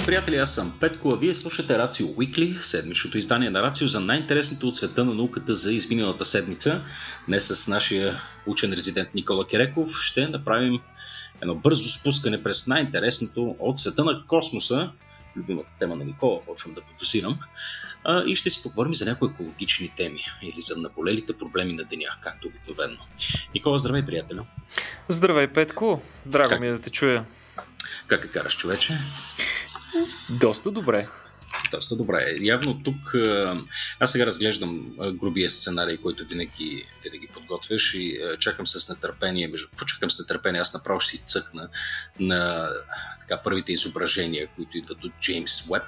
Здравейте, приятели, аз съм Петко, а вие слушате Рацио Weekly, седмичното издание на Рацио за най-интересното от света на науката за изминалата седмица. Днес с нашия учен резидент Никола Кереков ще направим едно бързо спускане през най-интересното от света на космоса, любимата тема на Никола, почвам да потосирам, и ще си поговорим за някои екологични теми или за наболелите проблеми на деня, както обикновено. Никола, здравей, приятелю! Здравей, Петко! Драго как... ми е да те чуя. Как е караш, човече? Доста добре. Доста добре. Явно тук аз сега разглеждам грубия сценарий, който винаги, винаги подготвяш и чакам с нетърпение. Между какво чакам с нетърпение? Аз направо ще си цъкна на така, първите изображения, които идват от Джеймс Уеб,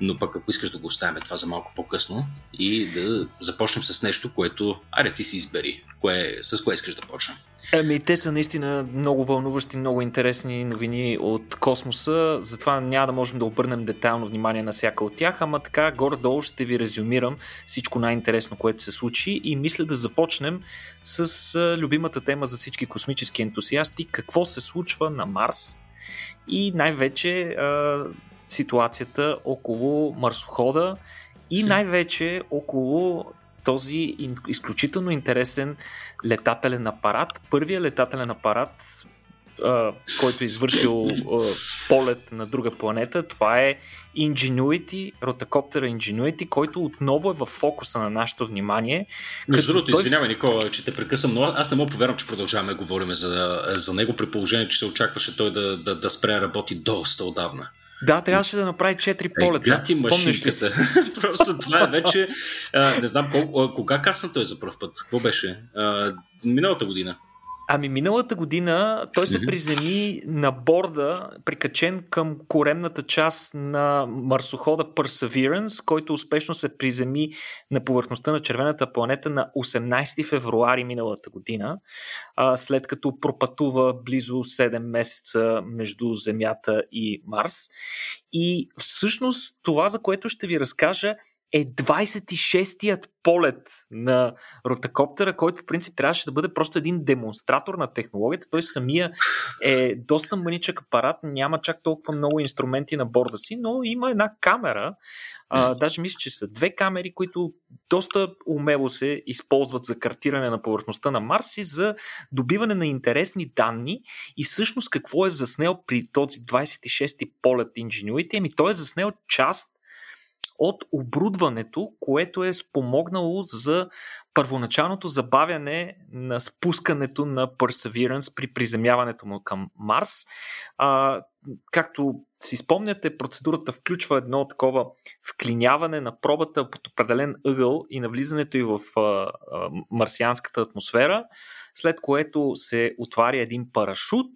но пък ако искаш да го оставим това за малко по-късно и да започнем с нещо, което, аре ти си избери. Кое, с кое искаш да почнем? Ами, те са наистина много вълнуващи, много интересни новини от космоса, затова няма да можем да обърнем детайлно внимание на всяка от тях, ама така горе-долу ще ви резюмирам всичко най-интересно, което се случи. И мисля да започнем с любимата тема за всички космически ентусиасти, какво се случва на Марс? И най-вече ситуацията около марсохода. И най-вече около този изключително интересен летателен апарат. Първият летателен апарат, който е извършил полет на друга планета, това е Ingenuity, ротокоптера Ingenuity, който отново е в фокуса на нашето внимание. Между другото, той... извинявай, Никола, че те прекъсвам, но аз не мога повярвам, че продължаваме да говорим за, за него, при положение, че се очакваше той да, да, да спре работи доста отдавна. Да, трябваше да направи 4 полета. Е, ли се? Просто това е вече... А, не знам колко, кога касна той за първ път. Какво беше? А, миналата година. Ами миналата година той се приземи на борда, прикачен към коремната част на марсохода Perseverance, който успешно се приземи на повърхността на червената планета на 18 февруари миналата година, след като пропътува близо 7 месеца между Земята и Марс. И всъщност това, за което ще ви разкажа, е 26-тият полет на ротакоптера, който в принцип трябваше да бъде просто един демонстратор на технологията. Той самия е доста мъничък апарат, няма чак толкова много инструменти на борда си, но има една камера, а, даже мисля, че са две камери, които доста умело се използват за картиране на повърхността на Марс и за добиване на интересни данни и всъщност какво е заснел при този 26-ти полет Ingenuity? Ами той е заснел част от оборудването, което е спомогнало за първоначалното забавяне на спускането на Perseverance при приземяването му към Марс. А, както си спомняте, процедурата включва едно такова вклиняване на пробата под определен ъгъл и навлизането и в а, а, марсианската атмосфера, след което се отваря един парашут,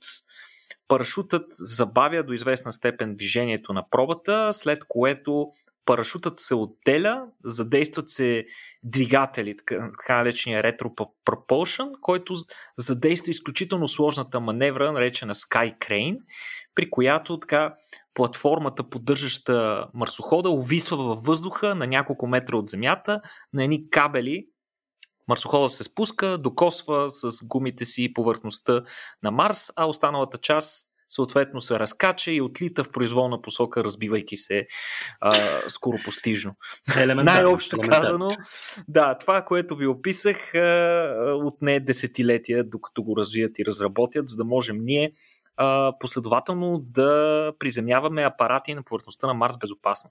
парашутът забавя до известна степен движението на пробата, след което парашутът се отделя, задействат се двигатели, така, така наречения ретропропулшън, който задейства изключително сложната маневра, наречена Sky Crane, при която така платформата, поддържаща марсохода, увисва във въздуха на няколко метра от земята на едни кабели. Марсохода се спуска, докосва с гумите си повърхността на Марс, а останалата част съответно се разкача и отлита в произволна посока, разбивайки се а, скоропостижно. Най-общо казано, да, това, което ви описах, а, отне десетилетия, докато го развият и разработят, за да можем ние а, последователно да приземяваме апарати на повърхността на Марс безопасно.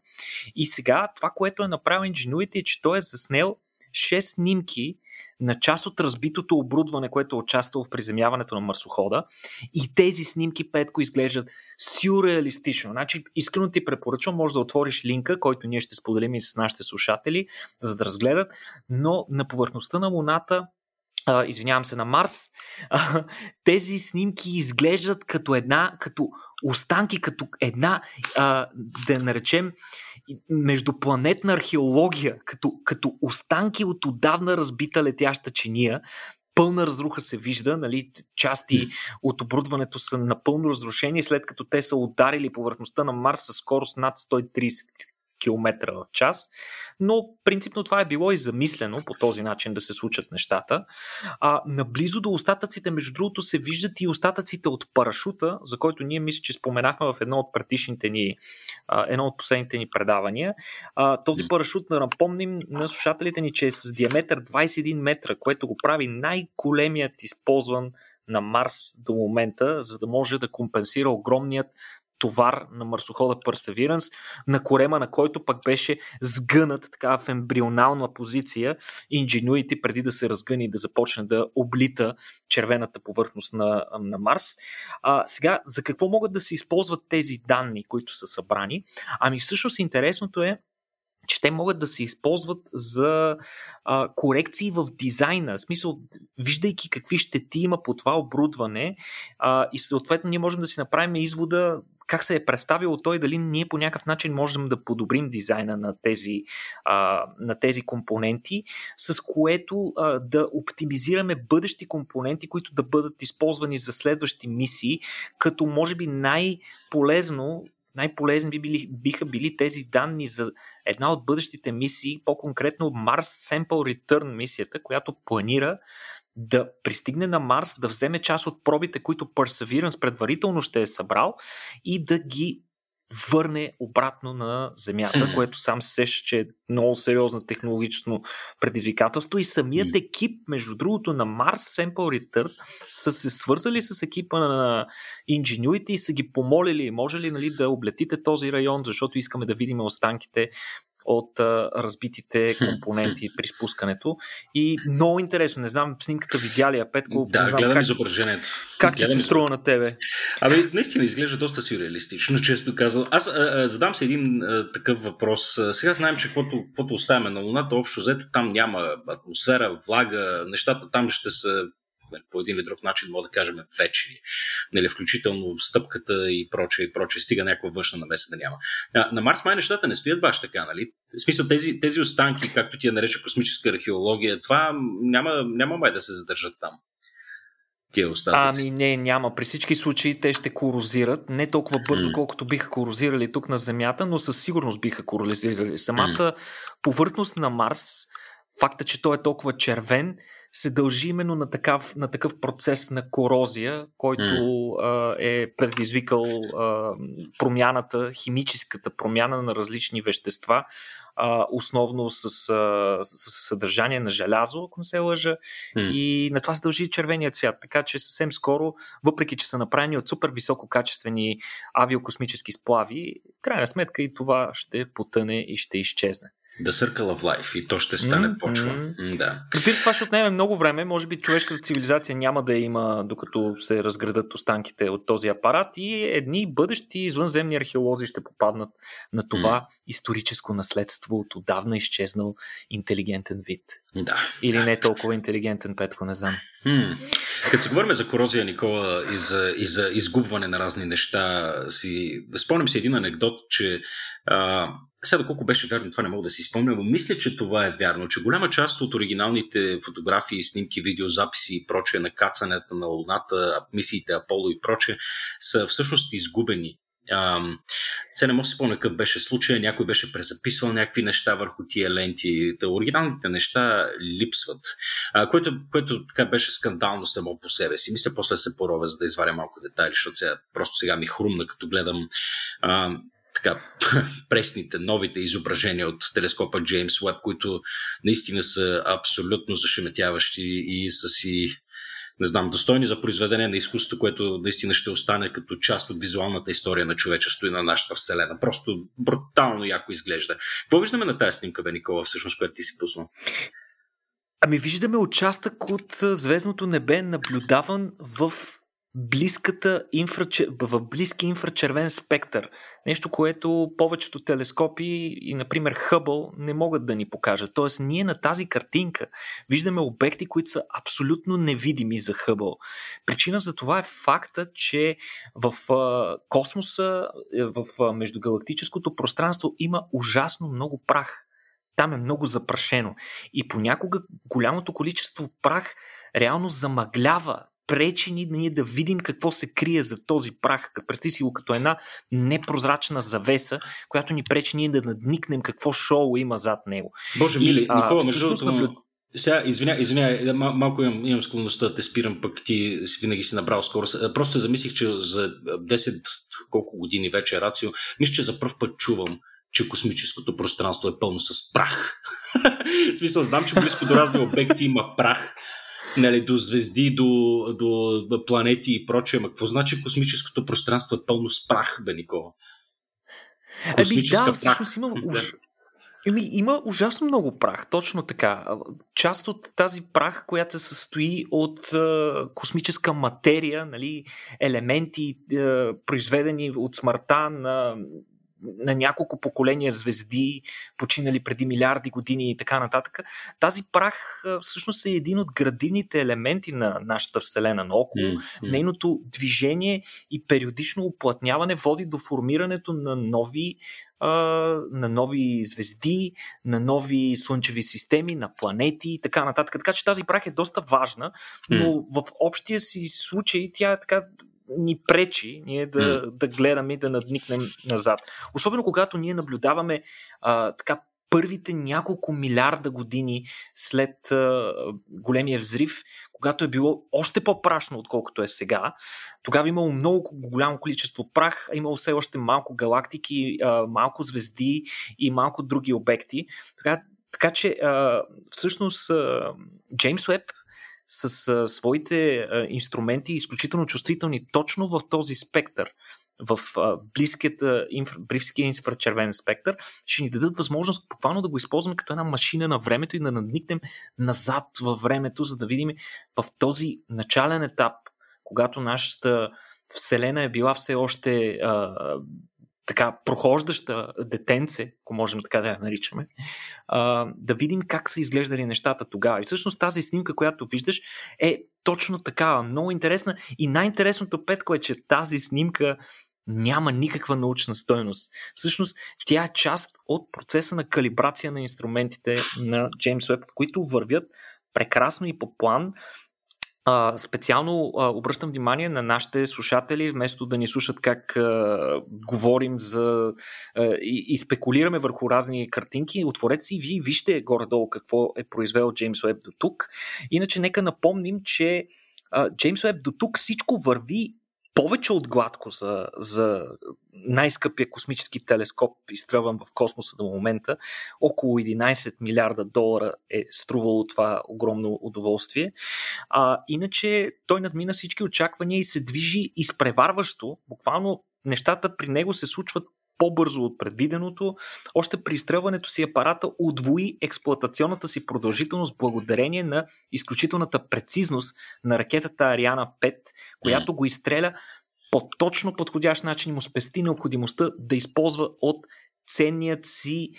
И сега това, което е направил Ingenuity е, че той е заснел 6 снимки на част от разбитото оборудване, което е участвало в приземяването на марсохода и тези снимки петко изглеждат сюрреалистично. Значи, искрено ти препоръчвам, може да отвориш линка, който ние ще споделим и с нашите слушатели, за да разгледат, но на повърхността на Луната а, извинявам се, на Марс, а, тези снимки изглеждат като една, като останки, като една, а, да наречем, междупланетна археология, като, като останки от отдавна разбита летяща чиния, пълна разруха се вижда, нали, части от оборудването са напълно разрушени, след като те са ударили повърхността на Марс с скорост над 130 км в час. Но принципно това е било и замислено по този начин да се случат нещата. А, наблизо до остатъците, между другото, се виждат и остатъците от парашута, за който ние мисля, че споменахме в едно от предишните ни, а, едно от последните ни предавания. А, този парашут, да напомним на слушателите ни, че е с диаметър 21 метра, което го прави най-големият използван на Марс до момента, за да може да компенсира огромният товар на марсохода Perseverance, на корема на който пък беше сгънат така в ембрионална позиция Ingenuity преди да се разгъни и да започне да облита червената повърхност на, на Марс. А, сега, за какво могат да се използват тези данни, които са събрани? Ами всъщност интересното е, че те могат да се използват за а, корекции в дизайна. В смисъл, виждайки какви щети има по това оборудване а, и съответно ние можем да си направим извода как се е представило той, дали ние по някакъв начин можем да подобрим дизайна на тези, а, на тези компоненти, с което а, да оптимизираме бъдещи компоненти, които да бъдат използвани за следващи мисии, като може би най-полезно най-полезни би били, биха били тези данни за една от бъдещите мисии, по-конкретно Mars Sample Return мисията, която планира да пристигне на Марс, да вземе част от пробите, които Perseverance предварително ще е събрал и да ги върне обратно на Земята, което сам се сеща, че е много сериозно технологично предизвикателство. И самият екип, между другото, на Mars Sample Return са се свързали с екипа на Ingenuity и са ги помолили, може ли нали, да облетите този район, защото искаме да видим останките от а, разбитите компоненти при спускането. И много интересно, не знам, снимката видя ли я, Петко? Да, не знам, гледам как, изображението. Как ти се струва на тебе? Ами, наистина изглежда доста сюрреалистично, често казал. Аз а, а, задам се един а, такъв въпрос. Сега знаем, че каквото, каквото оставяме на Луната, общо взето там няма атмосфера, влага, нещата там ще са Нали, по един или друг начин, мога да кажем, вечни. Нали, включително стъпката и прочее, и прочее. Стига някаква външна намеса да няма. А, на Марс май нещата не стоят баш така, нали? В смисъл тези, тези останки, както ти я нарече космическа археология, това няма, няма май да се задържат там. Тия остатъци. Ами не, няма. При всички случаи те ще корозират. Не толкова бързо, mm. колкото биха корозирали тук на Земята, но със сигурност биха корозирали. Самата mm. повърхност на Марс, факта, че той е толкова червен, се дължи именно на такъв, на такъв процес на корозия, който mm. а, е предизвикал а, промяната, химическата промяна на различни вещества, а, основно с, а, с съдържание на желязо, ако не се лъжа, mm. и на това се дължи червеният цвят. Така че съвсем скоро, въпреки че са направени от супер висококачествени авиокосмически сплави, крайна сметка и това ще потъне и ще изчезне. The Circle of Life и то ще стане mm-hmm. почва. Mm, да. Разбира се, това ще отнеме много време. Може би човешката цивилизация няма да има, докато се разградат останките от този апарат и едни бъдещи извънземни археолози ще попаднат на това mm. историческо наследство от отдавна изчезнал интелигентен вид. Да. Или да. не толкова интелигентен, Петко, не знам. Hmm. Като се говорим за корозия, Никола, и за, и за изгубване на разни неща, си, да спомням си един анекдот, че а, сега доколко беше вярно, това не мога да си спомня, но мисля, че това е вярно, че голяма част от оригиналните фотографии, снимки, видеозаписи и прочее на кацането на Луната, мисиите Аполо и прочее, са всъщност изгубени. Сега не мога да си спомня какъв беше случай, някой беше презаписвал някакви неща върху тия ленти. Та, оригиналните неща липсват, а, което, което така беше скандално само по себе си. Мисля, после се поровя, за да изваря малко детайли, защото сега, просто сега ми хрумна, като гледам а, така, пресните, новите изображения от телескопа Джеймс Уеб, които наистина са абсолютно зашеметяващи и са си не знам, достойни за произведение на изкуството, което наистина ще остане като част от визуалната история на човечеството и на нашата вселена. Просто брутално яко изглежда. Какво виждаме на тази снимка, бе, Никола, всъщност, която ти си пуснал? Ами виждаме участък от звездното небе, наблюдаван в близката инфрачер... в близки инфрачервен спектър. Нещо, което повечето телескопи и, например, Хъбъл не могат да ни покажат. Тоест, ние на тази картинка виждаме обекти, които са абсолютно невидими за Хъбъл. Причина за това е факта, че в космоса, е, в междугалактическото пространство има ужасно много прах. Там е много запрашено. И понякога голямото количество прах реално замъглява пречи ни ние да видим какво се крие за този прах. Представи си го като една непрозрачна завеса, която ни пречи ние да надникнем какво шоу има зад него. Боже мили, Никола, между другото, сега, извиня, извиня, мал, малко имам, имам склонността да те спирам, пък ти винаги си набрал скоро. Просто замислих, че за 10 колко години вече е рацио, мисля, че за първ път чувам, че космическото пространство е пълно с прах. в смисъл, знам, че близко до разни обекти има прах, нали, до звезди, до, до планети и прочее. Ама какво значи космическото пространство е пълно с прах, бе, Никола? Ами да, всъщност има, уж, Еми, има ужасно много прах, точно така. Част от тази прах, която се състои от е, космическа материя, нали, елементи, е, произведени от смъртта на на няколко поколения звезди, починали преди милиарди години и така нататък. Тази прах всъщност е един от градивните елементи на нашата Вселена наоколо. Mm-hmm. Нейното движение и периодично оплътняване води до формирането на нови на нови звезди, на нови слънчеви системи, на планети и така нататък. Така че тази прах е доста важна, но mm. в общия си случай тя е така ни пречи ние да, mm. да гледаме и да надникнем назад. Особено когато ние наблюдаваме а, така първите няколко милиарда години след а, големия взрив, когато е било още по-прашно, отколкото е сега. Тогава е имало много голямо количество прах, а имало все още малко галактики, а, малко звезди и малко други обекти. Така, така че а, всъщност а, Джеймс Уеб с а, своите а, инструменти изключително чувствителни точно в този спектър. В а, близкият, инфра, близкия инфрачервен спектър, ще ни дадат възможност буквално да го използваме като една машина на времето и да надникнем назад във времето, за да видим в този начален етап, когато нашата Вселена е била все още а, така прохождаща детенце, ако можем така да я наричаме, а, да видим как са изглеждали нещата тогава. И всъщност тази снимка, която виждаш, е точно такава, много интересна. И най-интересното, Петко, е, че тази снимка няма никаква научна стойност. Всъщност, тя е част от процеса на калибрация на инструментите на Джеймс Уеб, които вървят прекрасно и по план. Специално а, обръщам внимание на нашите слушатели, вместо да ни слушат как а, говорим за а, и, и спекулираме върху разни картинки, отворете си вие вижте горе-долу какво е произвел Джеймс Уеб до тук. Иначе нека напомним, че Джеймс Уеб до тук всичко върви повече от гладко за, за най-скъпия космически телескоп, изстрелван в космоса до момента. Около 11 милиарда долара е струвало това огромно удоволствие. А, иначе той надмина всички очаквания и се движи изпреварващо. Буквално нещата при него се случват по-бързо от предвиденото. Още при изстрелването си апарата удвои експлуатационната си продължителност благодарение на изключителната прецизност на ракетата Ариана 5, която го изстреля по точно подходящ начин и му спести необходимостта да използва от ценният си,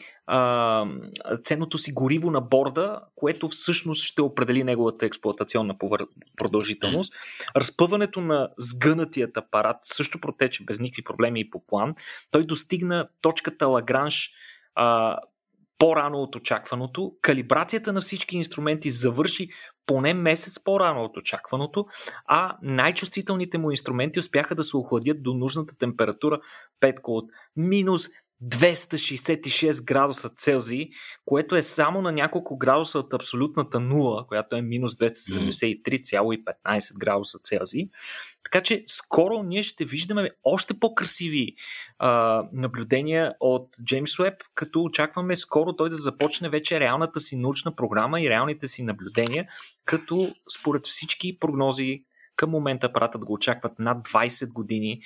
ценното си гориво на борда, което всъщност ще определи неговата експлуатационна продължителност. Разпъването на сгънатият апарат също протече без никакви проблеми и по план. Той достигна точката Лагранж по-рано от очакваното. Калибрацията на всички инструменти завърши поне месец по-рано от очакваното, а най-чувствителните му инструменти успяха да се охладят до нужната температура 5 от минус 266 градуса Целзий, което е само на няколко градуса от абсолютната нула, която е минус 273,15 градуса Целзий. Така че скоро ние ще виждаме още по-красиви а, наблюдения от Джеймс Уеб, като очакваме скоро той да започне вече реалната си научна програма и реалните си наблюдения, като според всички прогнози към момента апаратът го очакват над 20 години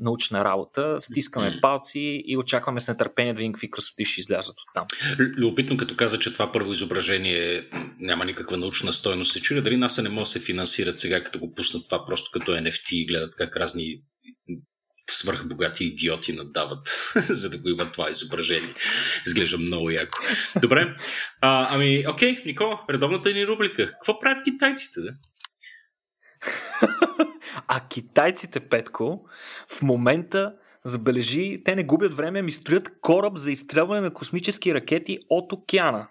научна работа. Стискаме палци и очакваме с нетърпение да видим какви красоти ще излязат от там. Любопитно, като каза, че това първо изображение няма никаква научна стойност, се чуя дали НАСА не може да се финансират сега, като го пуснат това просто като NFT и гледат как разни свърхбогати идиоти надават, за да го имат това изображение. Изглежда много яко. Добре. А, ами, окей, Никола, редовната ни рубрика. Какво правят китайците? Да? А китайците, Петко, в момента забележи, те не губят време, ми строят кораб за изстрелване на космически ракети от океана.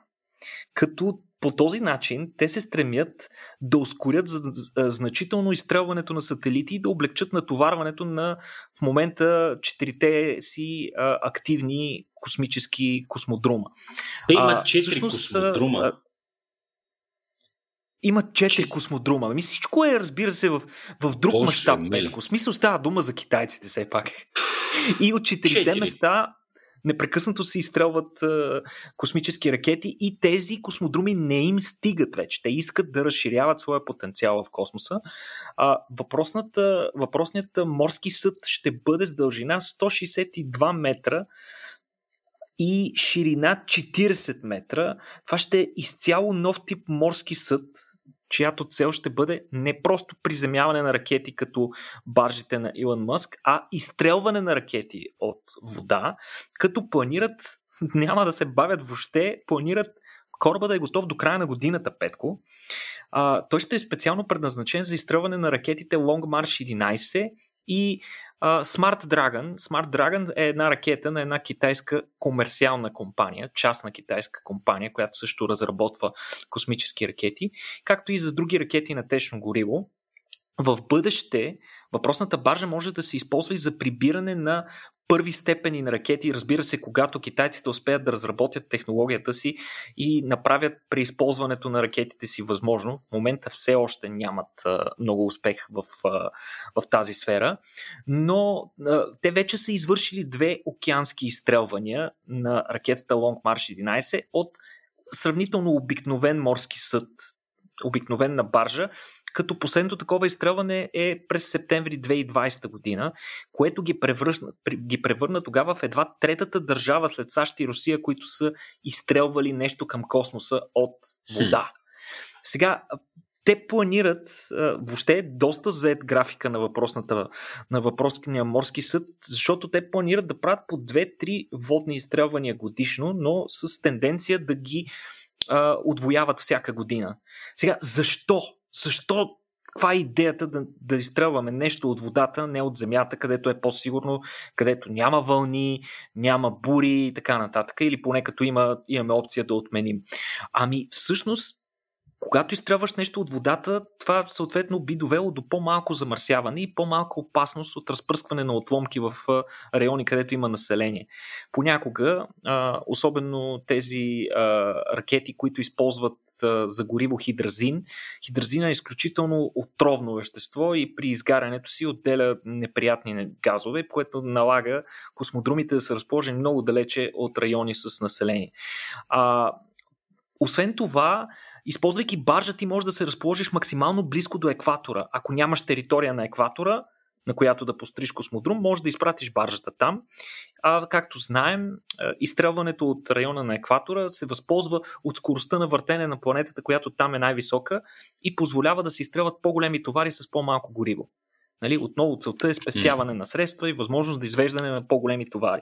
Като по този начин те се стремят да ускорят значително изстрелването на сателити и да облегчат натоварването на в момента четирите си а, активни космически космодрума. Те имат четири космодрума. Има четири космодрума. Ами всичко е, разбира се, в, в друг мащаб. В смисъл става дума за китайците, все пак. И от четирите места непрекъснато се изстрелват а, космически ракети и тези космодруми не им стигат вече. Те искат да разширяват своя потенциал в космоса. А, въпросният морски съд ще бъде с дължина 162 метра и ширина 40 метра. Това ще е изцяло нов тип морски съд, чиято цел ще бъде не просто приземяване на ракети като баржите на Илон Мъск, а изстрелване на ракети от вода, като планират, няма да се бавят въобще, планират кораба да е готов до края на годината, Петко. А, той ще е специално предназначен за изстрелване на ракетите Long March 11 и Smart Dragon. Smart Dragon е една ракета на една китайска комерциална компания, частна китайска компания, която също разработва космически ракети, както и за други ракети на течно гориво. В бъдеще въпросната баржа може да се използва и за прибиране на първи степени на ракети, разбира се, когато китайците успеят да разработят технологията си и направят преизползването на ракетите си възможно. В момента все още нямат а, много успех в, а, в тази сфера, но а, те вече са извършили две океански изстрелвания на ракетата Long March 11 от сравнително обикновен морски съд, обикновена баржа, като последното такова изстрелване е през септември 2020 година, което ги превърна, ги превърна тогава в едва третата държава след САЩ и Русия, които са изстрелвали нещо към космоса от вода. Хм. Сега, те планират, въобще е доста зает графика на въпросната, на въпросния морски съд, защото те планират да правят по 2-3 водни изстрелвания годишно, но с тенденция да ги а, отвояват всяка година. Сега, защо? Защо каква е идеята да, да изстрелваме нещо от водата, не от земята, където е по-сигурно, където няма вълни, няма бури и така нататък, или поне като има, имаме опция да отменим. Ами всъщност когато изтряваш нещо от водата, това съответно би довело до по-малко замърсяване и по-малко опасност от разпръскване на отломки в райони, където има население. Понякога, особено тези ракети, които използват за гориво хидразин, хидразина е изключително отровно вещество и при изгарянето си отделя неприятни газове, което налага космодрумите да са разположени много далече от райони с население. освен това, използвайки баржа ти можеш да се разположиш максимално близко до екватора. Ако нямаш територия на екватора, на която да постриж космодрум, може да изпратиш баржата там. А, както знаем, изстрелването от района на екватора се възползва от скоростта на въртене на планетата, която там е най-висока и позволява да се изстрелват по-големи товари с по-малко гориво. Нали, отново целта е спестяване на средства и възможност да извеждане на по-големи товари.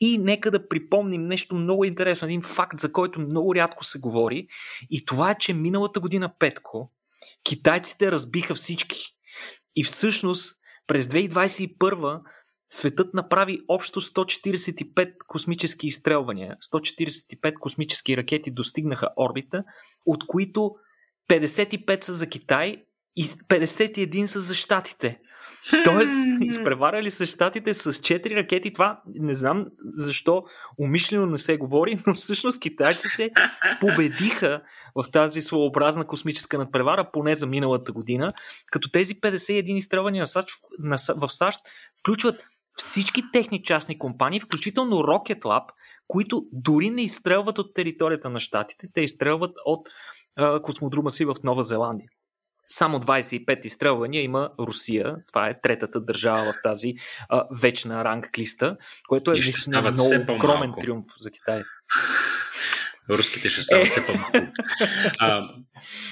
И нека да припомним нещо много интересно, един факт, за който много рядко се говори. И това е, че миналата година, Петко, китайците разбиха всички. И всъщност през 2021 светът направи общо 145 космически изстрелвания. 145 космически ракети достигнаха орбита, от които 55 са за Китай и 51 са за щатите. Тоест, изпреварали са щатите с 4 ракети. Това не знам защо умишлено не се говори, но всъщност китайците победиха в тази своеобразна космическа надпревара, поне за миналата година, като тези 51 изстрелвания в САЩ включват всички техни частни компании, включително Rocket Lab, които дори не изстрелват от територията на щатите, те изстрелват от а, космодрума си в Нова Зеландия само 25 изстрелвания има Русия. Това е третата държава в тази а, вечна ранг листа, което е наистина много огромен триумф за Китай. Руските ще стават все по-малко.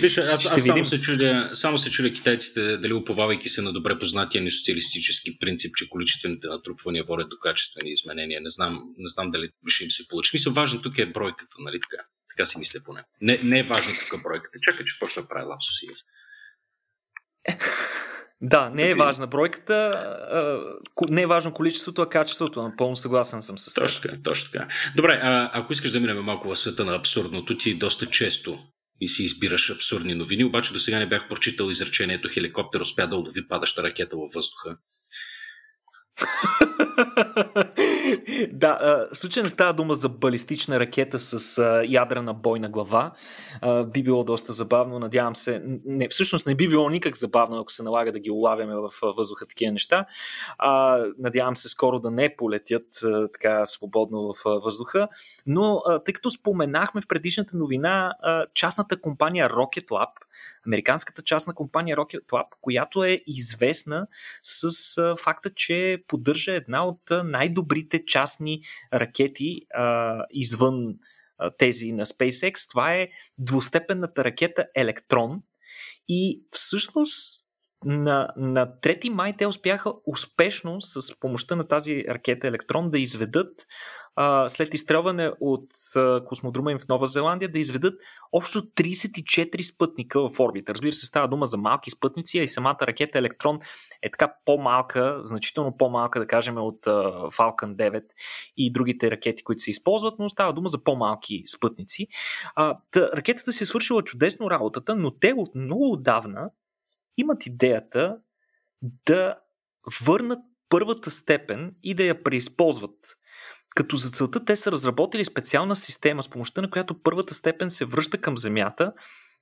виж, аз, аз само, се чудя, само се чудя китайците, дали уповавайки се на добре познатия ни социалистически принцип, че количествените натрупвания водят до качествени изменения. Не знам, не знам дали ще им се получи. Мисля, важно тук е бройката, нали така? Така си мисля поне. Не, не е важно тук бройката. Чакай, че почна да прави лапсуси. Да, не е важна бройката, не е важно количеството, а качеството. Напълно съгласен съм с това. Точно така, точно така. Добре, а, ако искаш да минем малко в света на абсурдното, ти доста често и си избираш абсурдни новини, обаче до сега не бях прочитал изречението хеликоптер успя да улови падаща ракета във въздуха. да, в случай не става дума за балистична ракета с ядрена бойна глава. Би било доста забавно, надявам се. Не, всъщност не би било никак забавно, ако се налага да ги улавяме в въздуха такива неща. Надявам се скоро да не полетят така свободно в въздуха. Но тъй като споменахме в предишната новина частната компания Rocket Lab, американската частна компания Rocket Lab, която е известна с факта, че поддържа една от най-добрите частни ракети а, извън а, тези на SpaceX. Това е двустепенната ракета Електрон. И всъщност на, на 3 май те успяха успешно с помощта на тази ракета Електрон да изведат а, след изстрелване от а, космодрума им в Нова Зеландия да изведат общо 34 спътника в орбита. Разбира се, става дума за малки спътници, а и самата ракета Електрон е така по-малка, значително по-малка, да кажем, от а, Falcon 9 и другите ракети, които се използват, но става дума за по-малки спътници. А, та, ракетата си е свършила чудесно работата, но те от много отдавна имат идеята да върнат първата степен и да я преизползват. Като за целта те са разработили специална система, с помощта на която първата степен се връща към Земята,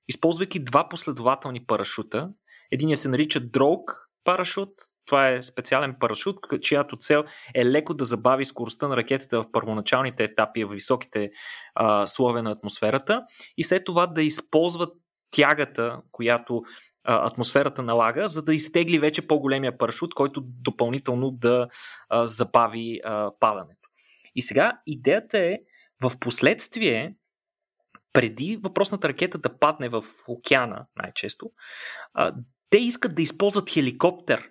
използвайки два последователни парашута. Единият се нарича Drogue парашут, това е специален парашут, чиято цел е леко да забави скоростта на ракетата в първоначалните етапи, в високите а, слове на атмосферата и след това да използват тягата, която а, атмосферата налага, за да изтегли вече по-големия парашут, който допълнително да а, забави а, падането. И сега идеята е в последствие, преди въпросната ракета да падне в океана, най-често, а, те искат да използват хеликоптер.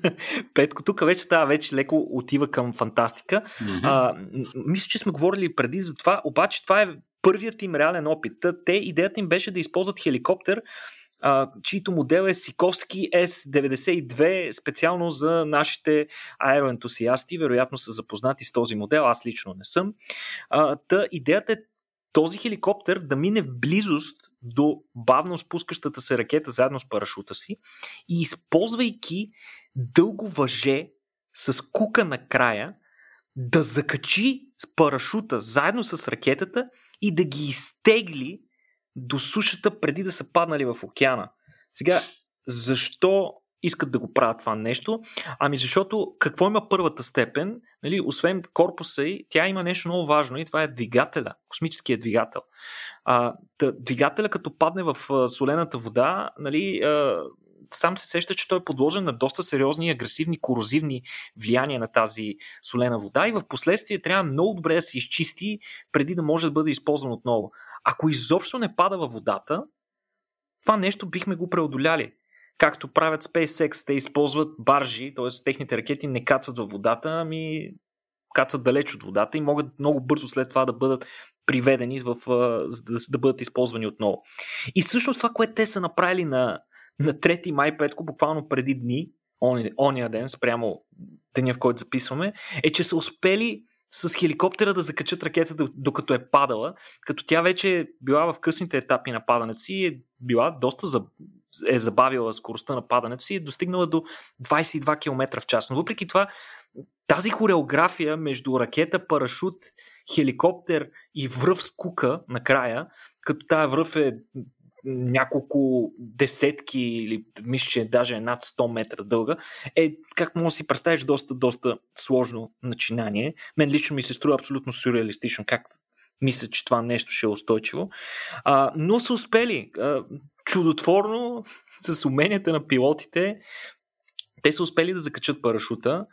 Петко, тук вече става вече леко отива към фантастика. Mm-hmm. А, мисля, че сме говорили преди за това, обаче това е първият им реален опит. Те, идеята им беше да използват хеликоптер, а, чието модел е Сиковски S92, специално за нашите аероентусиасти. Вероятно са запознати с този модел, аз лично не съм. А, та идеята е този хеликоптер да мине в близост до бавно спускащата се ракета заедно с парашута си и използвайки дълго въже с кука на края, да закачи с парашута заедно с ракетата и да ги изтегли до сушата преди да са паднали в океана. Сега, защо искат да го правят това нещо? Ами защото какво има първата степен? Нали, освен корпуса и тя има нещо много важно и това е двигателя, космическия двигател. А, двигателя като падне в солената вода, нали, сам се сеща, че той е подложен на доста сериозни агресивни корозивни влияния на тази солена вода и в последствие трябва много добре да се изчисти преди да може да бъде използван отново. Ако изобщо не пада във водата, това нещо бихме го преодоляли. Както правят SpaceX, те използват баржи, т.е. техните ракети не кацат във водата, ами кацат далеч от водата и могат много бързо след това да бъдат приведени, в, да, да бъдат използвани отново. И всъщност това, което те са направили на, на 3 май, петко, буквално преди дни, ония ден, спрямо деня, в който записваме, е, че са успели с хеликоптера да закачат ракетата докато е падала, като тя вече е била в късните етапи на падането си и е била доста за, е забавила скоростта на падането си и е достигнала до 22 км в час. Но въпреки това, тази хореография между ракета, парашут, хеликоптер и връв с кука накрая, като тая връв е няколко десетки или мисля, че даже е над 100 метра дълга, е, как може да си представиш, доста, доста сложно начинание. Мен лично ми се струва абсолютно сюрреалистично как мисля, че това нещо ще е устойчиво. А, но са успели. А, чудотворно с уменията на пилотите те са успели да закачат парашута,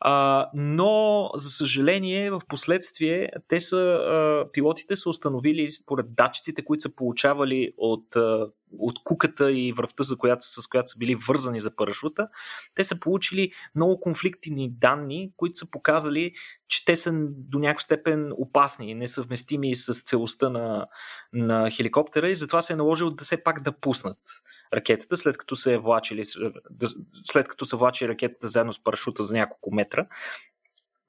а, но за съжаление в последствие те са, а, пилотите са установили според датчиците, които са получавали от а, от куката и връвта, за която, с която са били вързани за парашута, те са получили много конфликтни данни, които са показали, че те са до някаква степен опасни, несъвместими с целостта на, на хеликоптера и затова се е наложило да се пак да пуснат ракетата, след като се е влачили, след като са влачили ракетата заедно с парашута за няколко метра.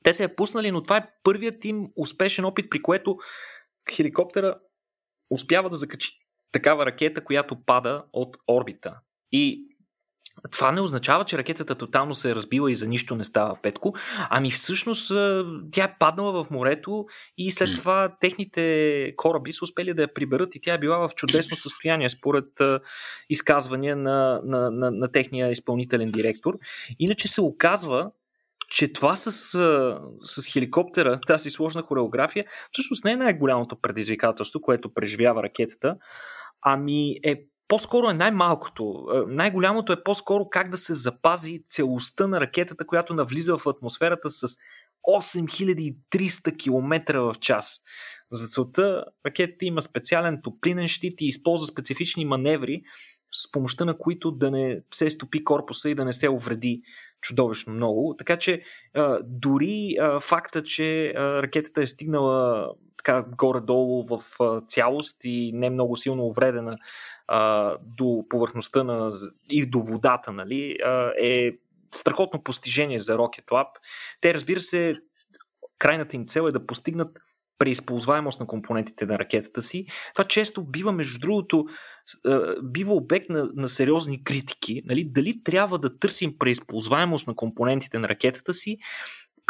Те се е пуснали, но това е първият им успешен опит, при което хеликоптера успява да закачи такава ракета, която пада от орбита. И това не означава, че ракетата тотално се е разбила и за нищо не става Петко. Ами всъщност тя е паднала в морето и след това техните кораби са успели да я приберат и тя е била в чудесно състояние според изказвания на, на, на, на техния изпълнителен директор. Иначе се оказва, че това с, с хеликоптера, тази сложна хореография, всъщност не е най-голямото предизвикателство, което преживява ракетата, ами е по-скоро е най-малкото. Е, най-голямото е по-скоро как да се запази целостта на ракетата, която навлиза в атмосферата с 8300 км в час. За целта ракетата има специален топлинен щит и използва специфични маневри, с помощта на които да не се стопи корпуса и да не се увреди чудовищно много. Така че дори факта, че ракетата е стигнала така горе-долу в цялост и не много силно увредена а, до повърхността на, и до водата, нали, а, е страхотно постижение за Rocket Lab. Те, разбира се, крайната им цел е да постигнат преизползваемост на компонентите на ракетата си. Това често бива, между другото, бива обект на, на сериозни критики. Нали? Дали трябва да търсим преизползваемост на компонентите на ракетата си,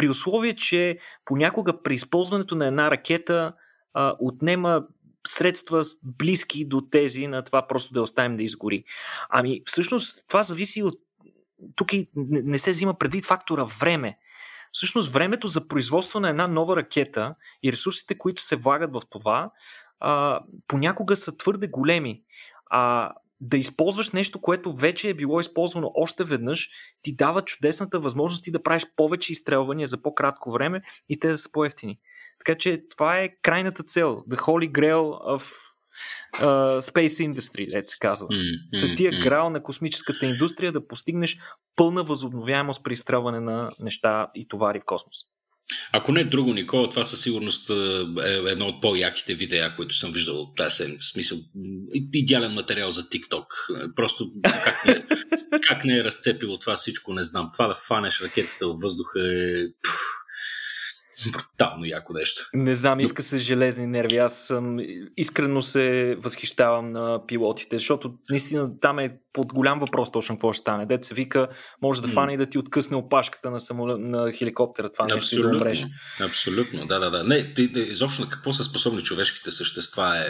при условие, че понякога при използването на една ракета а, отнема средства близки до тези на това просто да оставим да изгори. Ами всъщност това зависи от тук и не се взима предвид фактора време. Всъщност времето за производство на една нова ракета и ресурсите, които се влагат в това, а, понякога са твърде големи. А да използваш нещо, което вече е било използвано още веднъж, ти дава чудесната възможност да правиш повече изстрелвания за по-кратко време и те да са по-ефтини. Така че това е крайната цел. The Holy Grail of uh, Space Industry, лед се казва. Светия грал на космическата индустрия да постигнеш пълна възобновяемост при изстрелване на неща и товари в космос. Ако не е друго, Никола, това със сигурност е едно от по-яките видеа, които съм виждал от тази седмица. Смисъл, идеален материал за TikTok. Просто как не, как не е разцепило това всичко, не знам. Това да фанеш ракетата във въздуха е... Пух, брутално яко нещо. Не знам, иска се железни нерви. Аз съм искрено се възхищавам на пилотите, защото наистина там е под голям въпрос точно какво ще стане. Дет се вика, може да фане и да ти откъсне опашката на, самолет, на хеликоптера. Това нещо да умреш. Абсолютно, да, да, да. Не, ти, изобщо на какво са способни човешките същества е...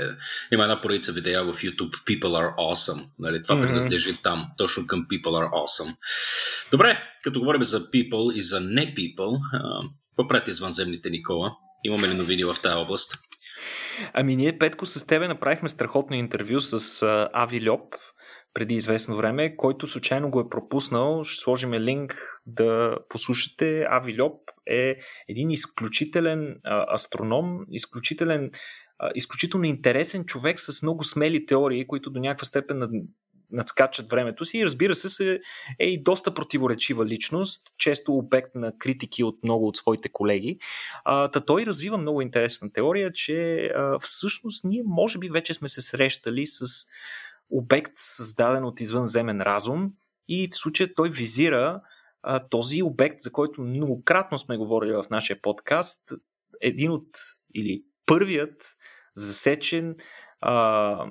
Има една поредица видеа в YouTube People are awesome. Нали? Това mm-hmm. принадлежи там, точно към People are awesome. Добре, като говорим за people и за не people, какво правите извънземните, Никола? Имаме ли новини в тази област? Ами ние, Петко, с тебе направихме страхотно интервю с а, Ави Льоп преди известно време, който случайно го е пропуснал. Ще сложим линк да послушате. Ави Льоп е един изключителен а, астроном, изключителен изключително интересен човек с много смели теории, които до някаква степен надскачат времето си и разбира се, се е и доста противоречива личност, често обект на критики от много от своите колеги. А, та той развива много интересна теория, че а, всъщност ние може би вече сме се срещали с обект създаден от извънземен разум и в случая той визира а, този обект, за който многократно сме говорили в нашия подкаст, един от или първият засечен а,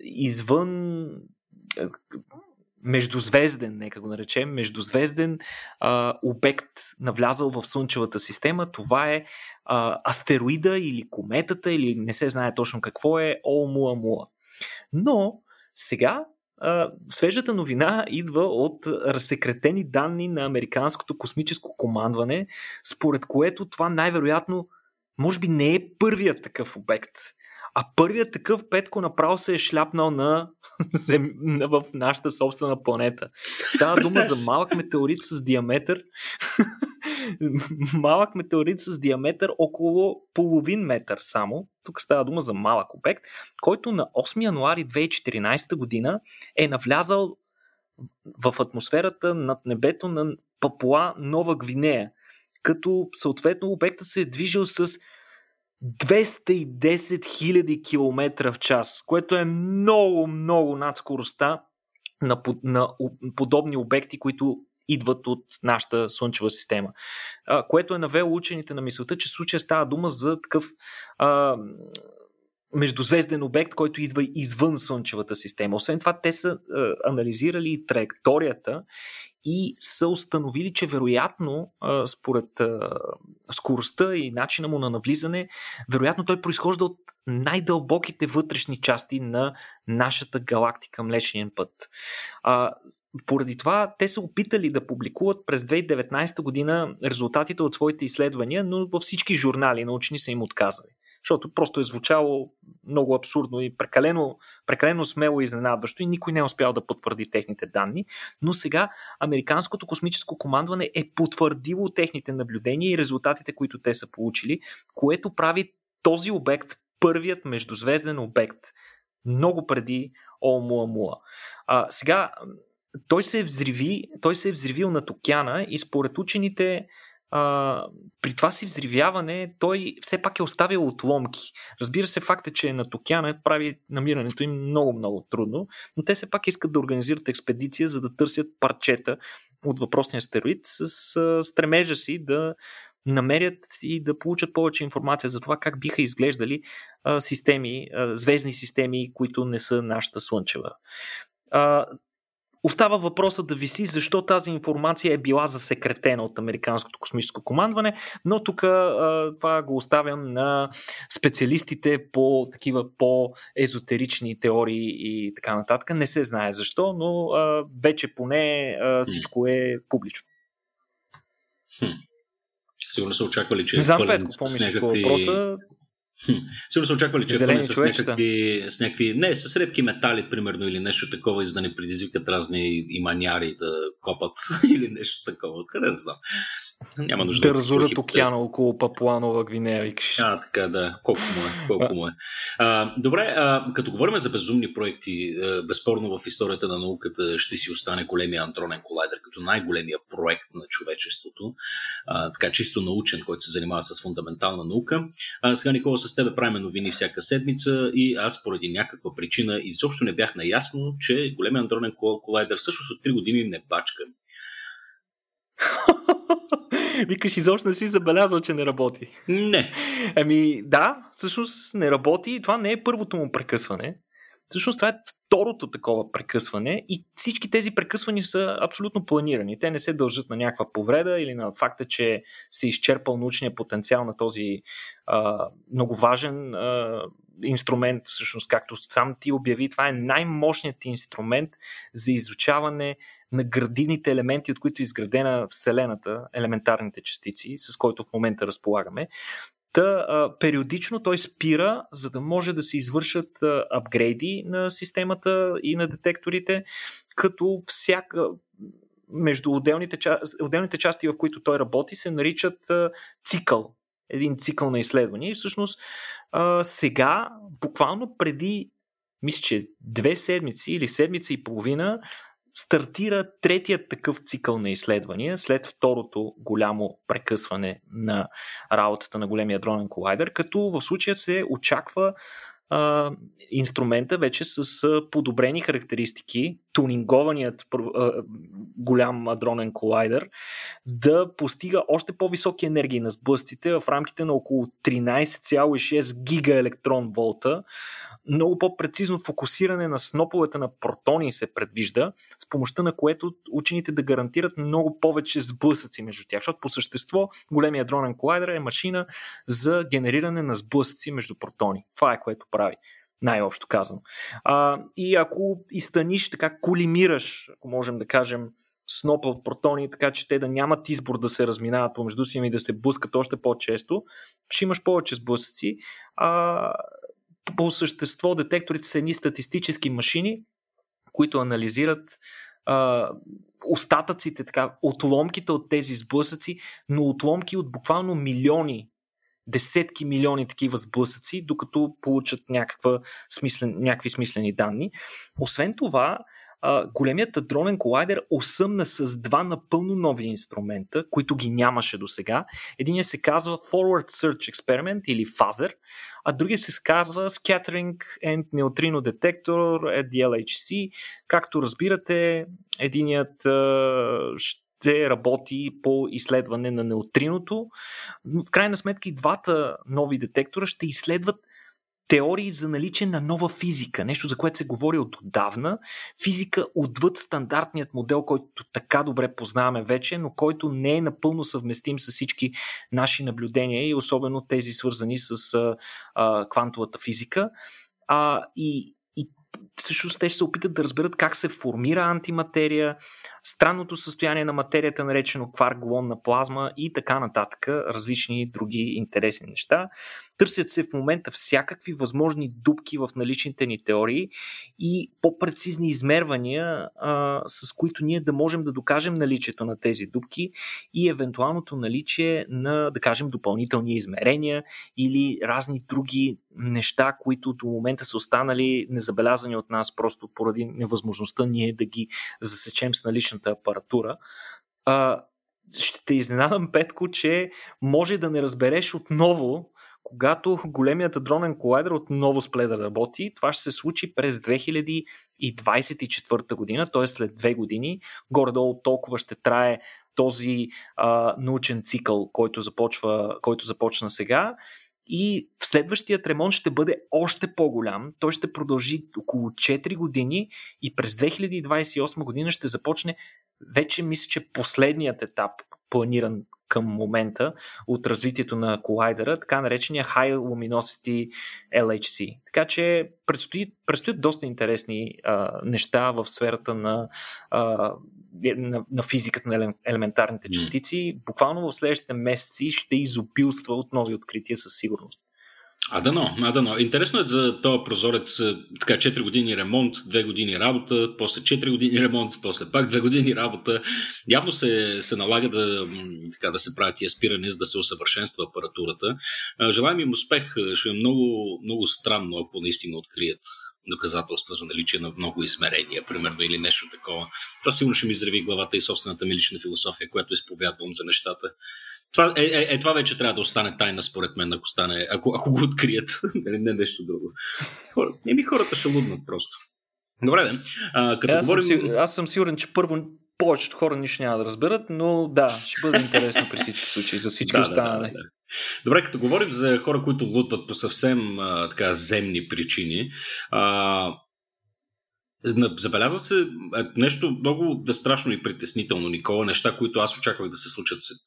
извън междузвезден, нека го наречем, междузвезден а, обект навлязал в Слънчевата система. Това е а, астероида или кометата, или не се знае точно какво е, Оумуамуа. Но сега а, свежата новина идва от разсекретени данни на Американското космическо командване, според което това най-вероятно може би не е първият такъв обект. А първият такъв Петко направо се е шляпнал на, зем... в нашата собствена планета. Става дума за малък метеорит с диаметър. малък метеорит с диаметър около половин метър само. Тук става дума за малък обект, който на 8 януари 2014 година е навлязал в атмосферата над небето на Папуа Нова Гвинея. Като съответно обектът се е движил с 210 000 км в час, което е много, много над скоростта на, на подобни обекти, които идват от нашата Слънчева система. Което е навело учените на мисълта, че в случая става дума за такъв а, междузвезден обект, който идва извън Слънчевата система. Освен това, те са е, анализирали траекторията и са установили, че вероятно, е, според е, скоростта и начина му на навлизане, вероятно той произхожда от най-дълбоките вътрешни части на нашата галактика Млечния път. А, поради това те са опитали да публикуват през 2019 година резултатите от своите изследвания, но във всички журнали научни са им отказали защото просто е звучало много абсурдно и прекалено, прекалено смело и изненадващо и никой не е успял да потвърди техните данни. Но сега Американското космическо командване е потвърдило техните наблюдения и резултатите, които те са получили, което прави този обект първият междузвезден обект много преди Оумуамуа. А, сега, той се, е взриви, той се е взривил над океана и според учените а, при това си взривяване той все пак е оставил отломки. Разбира се, факт е, че е над океана прави намирането им много-много трудно, но те все пак искат да организират експедиция, за да търсят парчета от въпросния астероид с а, стремежа си да намерят и да получат повече информация за това как биха изглеждали а, системи, а, звездни системи, които не са нашата Слънчева. А, Остава въпросът да виси защо тази информация е била засекретена от Американското космическо командване, но тук това го оставям на специалистите по такива по-езотерични теории и така нататък. Не се знае защо, но а, вече поне а, всичко е публично. Хм. Сигурно са очаквали, че не знам, Петко, какво мислиш по въпроса? Сигурно са очаквали, че е с някакви, с някакви, не, с редки метали, примерно, или нещо такова, за да не предизвикат разни иманяри да копат или нещо такова. Откъде да знам. Няма нужда. Да разорят океана около Папуанова Гвинея, викаш. А, така, да. Колко му е. Колко му е. А, добре, а, като говорим за безумни проекти, безспорно в историята на науката ще си остане големия антронен колайдер, като най-големия проект на човечеството. А, така, чисто научен, който се занимава с фундаментална наука. А, сега, Никола, с тебе правим новини всяка седмица и аз поради някаква причина изобщо не бях наясно, че големия антронен колайдер всъщност от 3 години не бачка. Викаш, изобщо не си забелязал, че не работи. Не. Ами да, всъщност не работи и това не е първото му прекъсване. Всъщност това е второто такова прекъсване и всички тези прекъсвания са абсолютно планирани. Те не се дължат на някаква повреда или на факта, че се изчерпал научния потенциал на този а, много важен а, инструмент, всъщност, както сам ти обяви, това е най-мощният инструмент за изучаване на градивните елементи, от които е изградена Вселената, елементарните частици, с който в момента разполагаме. Та, а, периодично той спира, за да може да се извършат а, апгрейди на системата и на детекторите, като всяка между отделните, отделните части, в които той работи, се наричат а, цикъл. Един цикъл на изследвания. И всъщност а, сега, буквално преди, мисля, че две седмици или седмица и половина, стартира третият такъв цикъл на изследвания след второто голямо прекъсване на работата на големия дронен колайдер, като в случая се очаква а, инструмента вече с подобрени характеристики, тунингованият а, голям дронен колайдер, да постига още по-високи енергии на сблъсците в рамките на около 13,6 гигаелектрон волта. Много по-прецизно фокусиране на сноповете на протони се предвижда, с помощта на което учените да гарантират много повече сблъсъци между тях, защото по същество големия дронен колайдер е машина за генериране на сблъсъци между протони. Това е което прави най-общо казано. А, и ако изтъниш, така колимираш, ако можем да кажем, снопа от протони, така че те да нямат избор да се разминават помежду си и да се блъскат още по-често, ще имаш повече сблъсъци. А, по същество детекторите са едни статистически машини, които анализират а, остатъците, така, отломките от тези сблъсъци, но отломки от буквално милиони десетки милиони такива сблъсъци, докато получат някаква смислен, някакви смислени данни. Освен това, големият дронен колайдер осъмна с два напълно нови инструмента, които ги нямаше до сега. Единият се казва Forward Search Experiment или FASER, а другия се казва Scattering and Neutrino Detector at the LHC. Както разбирате, единият ще работи по изследване на неутриното. В крайна сметка и двата нови детектора ще изследват теории за наличие на нова физика, нещо за което се говори от отдавна. Физика отвъд стандартният модел, който така добре познаваме вече, но който не е напълно съвместим с всички наши наблюдения и особено тези свързани с а, а, квантовата физика. А, и, всъщност те ще се опитат да разберат как се формира антиматерия, странното състояние на материята, наречено кварк-глонна плазма и така нататък, различни други интересни неща. Търсят се в момента всякакви възможни дупки в наличните ни теории и по-прецизни измервания, а, с които ние да можем да докажем наличието на тези дупки и евентуалното наличие на, да кажем, допълнителни измерения или разни други неща, които до момента са останали незабелязани от нас, просто поради невъзможността ние да ги засечем с наличната апаратура. А, ще те изненадам, Петко, че може да не разбереш отново, когато големият дронен колайдер отново спле да работи. Това ще се случи през 2024 година, т.е. след две години. Горе-долу толкова ще трае този а, научен цикъл, който започва, който започна сега и в следващият ремонт ще бъде още по-голям. Той ще продължи около 4 години и през 2028 година ще започне вече мисля, че последният етап планиран към момента от развитието на колайдера, така наречения High Luminosity LHC. Така че предстои, предстоят доста интересни а, неща в сферата на, а, на, на физиката на елементарните частици. Буквално в следващите месеци ще изобилства от нови открития със сигурност. А да но, а да но. Интересно е за този прозорец така 4 години ремонт, 2 години работа, после 4 години ремонт, после пак 2 години работа. Явно се, се налага да, така, да се правят тия спиране, за да се усъвършенства апаратурата. Желаем им успех. Ще е много, много странно, ако наистина открият доказателства за наличие на много измерения, примерно, или нещо такова. Това сигурно ще ми изреви главата и собствената ми лична философия, която изповядвам за нещата. Това, е, е, е, това вече трябва да остане тайна, според мен, ако, стане, ако, ако го открият. не, не нещо друго. Хора, еми хората ще луднат просто. Добре, да. А, като е, аз, говорим... съм, аз съм сигурен, че първо повечето хора нищо няма да разберат, но да, ще бъде интересно при всички случаи, за всички да, останали. Да, да, да. Добре, като говорим за хора, които лутват по съвсем а, така земни причини, а, Забелязва се нещо много да страшно и притеснително, Никола, неща, които аз очаквах да се случат след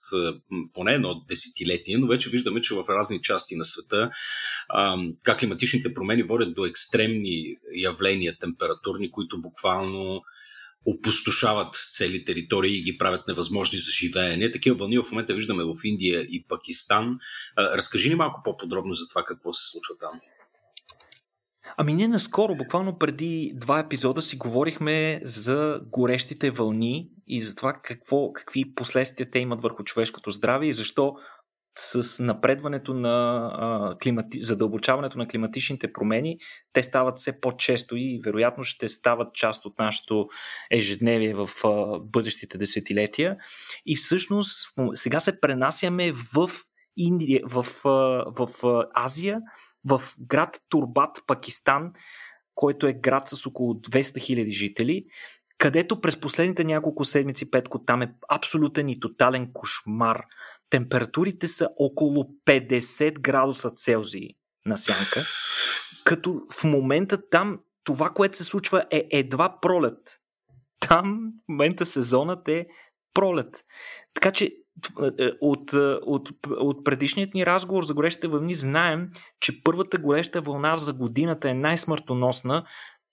поне едно десетилетие, но вече виждаме, че в разни части на света как климатичните промени водят до екстремни явления температурни, които буквално опустошават цели територии и ги правят невъзможни за живеене. Такива вълни в момента виждаме в Индия и Пакистан. Разкажи ни малко по-подробно за това какво се случва там. Ами ние наскоро, буквално преди два епизода си говорихме за горещите вълни и за това какво, какви последствия те имат върху човешкото здраве и защо с напредването на а, климати... задълбочаването на климатичните промени, те стават все по-често и вероятно ще стават част от нашето ежедневие в а, бъдещите десетилетия. И всъщност сега се пренасяме в Индия, в, в а, Азия, в град Турбат, Пакистан, който е град с около 200 000 жители, където през последните няколко седмици, Петко, там е абсолютен и тотален кошмар. Температурите са около 50 градуса Целзий на сянка, като в момента там това, което се случва е едва пролет. Там в момента сезонът е пролет. Така че от, е, от, от предишният ни разговор за горещите вълни знаем, че първата гореща вълна за годината е най-смъртоносна,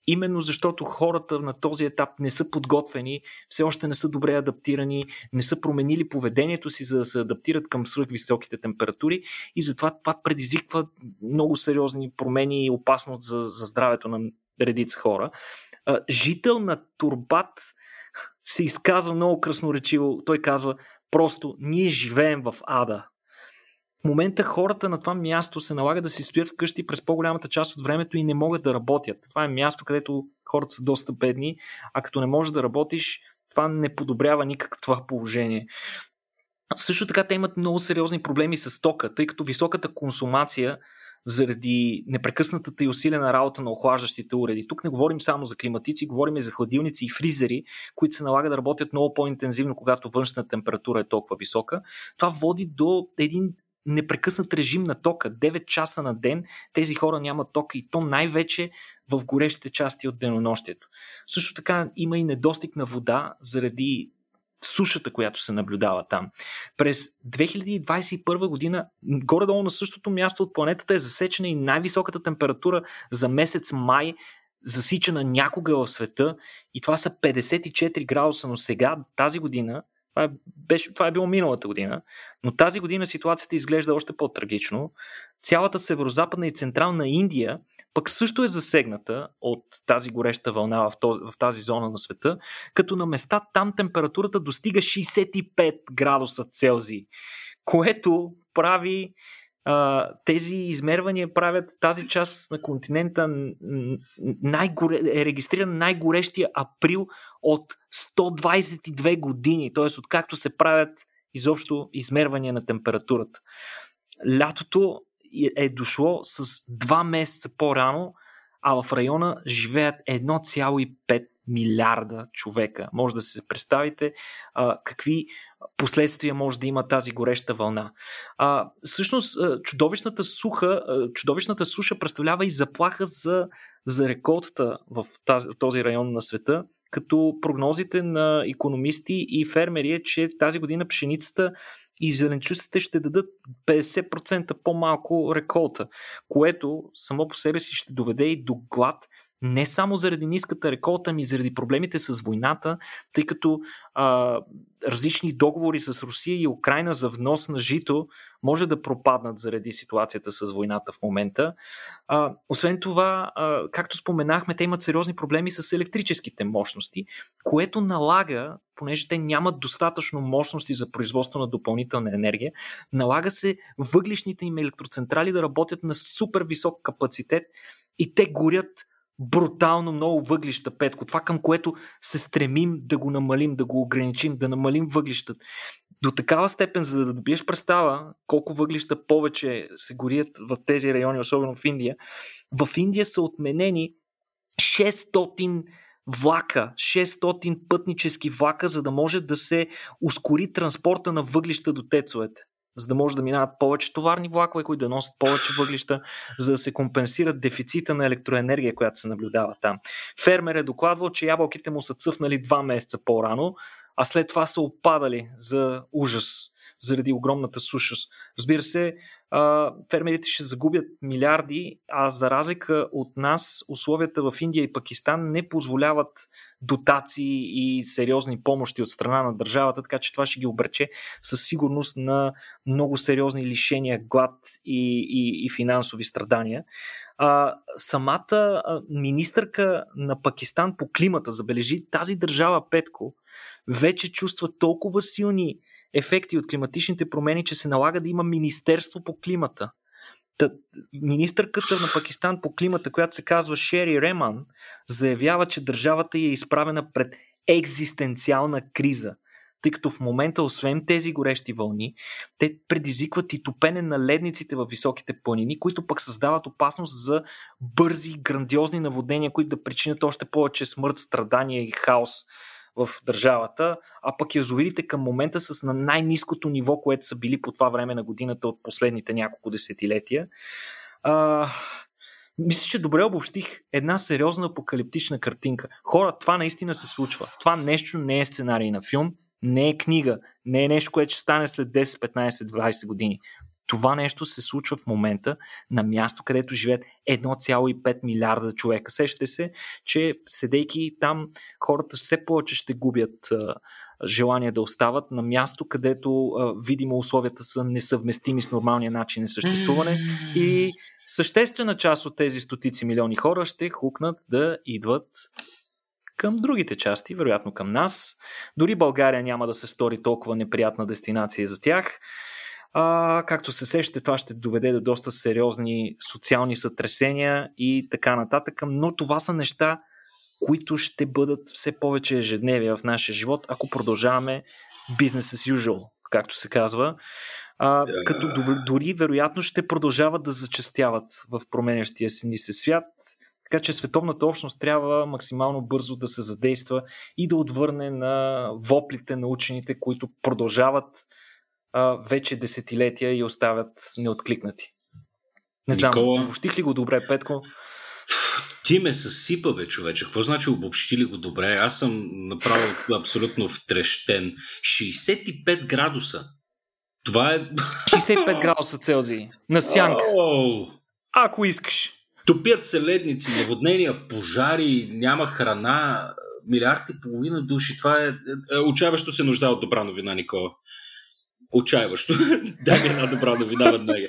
именно защото хората на този етап не са подготвени, все още не са добре адаптирани, не са променили поведението си, за да се адаптират към свръхвисоките температури и затова това предизвиква много сериозни промени и опасност за, за здравето на редица хора. Жител на Турбат се изказва много красноречиво. Той казва, Просто ние живеем в ада. В момента хората на това място се налага да си стоят вкъщи през по-голямата част от времето и не могат да работят. Това е място, където хората са доста бедни, а като не можеш да работиш, това не подобрява никак това положение. Също така те имат много сериозни проблеми с тока, тъй като високата консумация заради непрекъснатата и усилена работа на охлаждащите уреди. Тук не говорим само за климатици, говорим и за хладилници и фризери, които се налага да работят много по-интензивно, когато външна температура е толкова висока. Това води до един непрекъснат режим на тока. 9 часа на ден тези хора нямат тока и то най-вече в горещите части от денонощието. Също така има и недостиг на вода заради сушата, която се наблюдава там. През 2021 година, горе-долу на същото място от планетата е засечена и най-високата температура за месец май засичана някога в света и това са 54 градуса, но сега, тази година, това е, беше, това е било миналата година, но тази година ситуацията изглежда още по-трагично. Цялата северо-западна и централна Индия пък също е засегната от тази гореща вълна в, този, в тази зона на света, като на места там температурата достига 65 градуса Целзий, което прави тези измервания правят тази част на континента най-горе, е регистриран най-горещия април от 122 години, т.е. откакто се правят изобщо измервания на температурата. Лятото е дошло с 2 месеца по-рано, а в района живеят 1,5 милиарда човека. Може да се представите а, какви последствия може да има тази гореща вълна. А, всъщност, чудовищната, суха, чудовищната суша представлява и заплаха за, за реколтата в тази, този район на света, като прогнозите на економисти и фермери е, че тази година пшеницата и зеленчуците ще дадат 50% по-малко реколта, което само по себе си ще доведе и до глад не само заради ниската реколта, ми заради проблемите с войната, тъй като а, различни договори с Русия и Украина за внос на жито може да пропаднат заради ситуацията с войната в момента. А, освен това, а, както споменахме, те имат сериозни проблеми с електрическите мощности, което налага, понеже те нямат достатъчно мощности за производство на допълнителна енергия, налага се въглишните им електроцентрали да работят на супер висок капацитет и те горят брутално много въглища, Петко. Това към което се стремим да го намалим, да го ограничим, да намалим въглищата. До такава степен, за да добиеш представа колко въглища повече се горят в тези райони, особено в Индия, в Индия са отменени 600 влака, 600 пътнически влака, за да може да се ускори транспорта на въглища до тецовете за да може да минават повече товарни влакове, които да носят повече въглища, за да се компенсират дефицита на електроенергия, която се наблюдава там. Фермер е докладвал, че ябълките му са цъфнали два месеца по-рано, а след това са опадали за ужас заради огромната суша. Разбира се, фермерите ще загубят милиарди, а за разлика от нас, условията в Индия и Пакистан не позволяват дотации и сериозни помощи от страна на държавата, така че това ще ги обрече със сигурност на много сериозни лишения, глад и, и, и финансови страдания. А, самата министърка на Пакистан по климата, забележи тази държава, Петко, вече чувства толкова силни ефекти от климатичните промени, че се налага да има Министерство по климата. Та, министърката на Пакистан по климата, която се казва Шери Реман, заявява, че държавата е изправена пред екзистенциална криза, тъй като в момента, освен тези горещи вълни, те предизвикват и топене на ледниците в високите планини, които пък създават опасност за бързи, грандиозни наводнения, които да причинят още повече смърт, страдания и хаос в държавата, а пък язовирите към момента с на най-низкото ниво, което са били по това време на годината от последните няколко десетилетия. А, мисля, че добре обобщих една сериозна апокалиптична картинка. Хора, това наистина се случва. Това нещо не е сценарий на филм, не е книга, не е нещо, което ще стане след 10, 15, 20 години. Това нещо се случва в момента на място, където живеят 1,5 милиарда човека. Сещате се, че седейки там, хората все повече ще губят желание да остават на място, където видимо условията са несъвместими с нормалния начин на съществуване и съществена част от тези стотици милиони хора ще хукнат да идват към другите части, вероятно към нас. Дори България няма да се стори толкова неприятна дестинация за тях. А, както се сещате, това ще доведе до доста сериозни социални сътресения и така нататък, но това са неща, които ще бъдат все повече ежедневия в нашия живот, ако продължаваме business as usual, както се казва. А, yeah. Като дори вероятно ще продължават да зачастяват в променящия си ни се свят. Така че световната общност трябва максимално бързо да се задейства и да отвърне на воплите на учените, които продължават а, вече десетилетия и оставят неоткликнати. Не знам, Никола... обобщих ли го добре, Петко? Ти ме съсипа, бе, човече. Какво значи обобщи ли го добре? Аз съм направо абсолютно втрещен. 65 градуса. Това е... 65 градуса Целзий. На сянка. Oh. Ако искаш. Топят се ледници, наводнения, пожари, няма храна, милиард и половина души. Това е... е отчаяващо се нуждае от добра новина, Никола. Отчаяващо. Дай ми една добра новина веднага.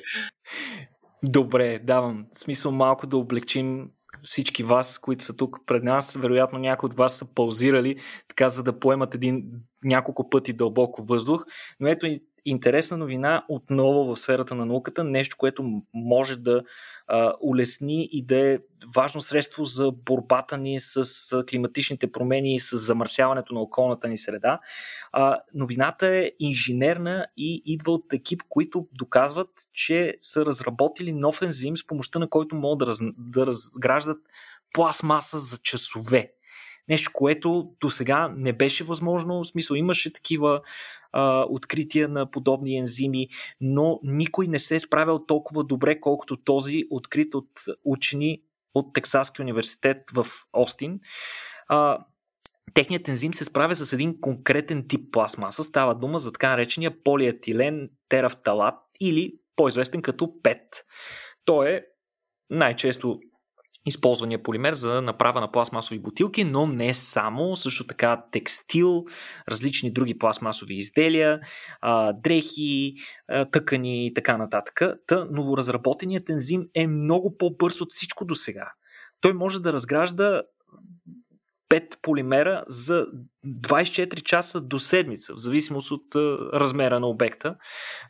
Добре, давам. В смисъл малко да облегчим всички вас, които са тук пред нас. Вероятно някои от вас са паузирали, така за да поемат един няколко пъти дълбоко въздух. Но ето интересна новина отново в сферата на науката, нещо, което може да а, улесни и да е важно средство за борбата ни с климатичните промени и с замърсяването на околната ни среда. А, новината е инженерна и идва от екип, които доказват, че са разработили нов ензим, с помощта на който могат да, раз, да разграждат пластмаса за часове. Нещо, което до сега не беше възможно. В смисъл имаше такива а, открития на подобни ензими, но никой не се е справил толкова добре, колкото този открит от учени от Тексаски университет в Остин. А, Техният ензим се справя с един конкретен тип пластмаса. Става дума за така наречения полиетилен терафталат или по-известен като ПЕТ. Той е най-често използвания полимер за направа на пластмасови бутилки, но не само, също така текстил, различни други пластмасови изделия, дрехи, тъкани и така нататък. Та новоразработеният ензим е много по-бърз от всичко до сега. Той може да разгражда 5 полимера за 24 часа до седмица, в зависимост от размера на обекта,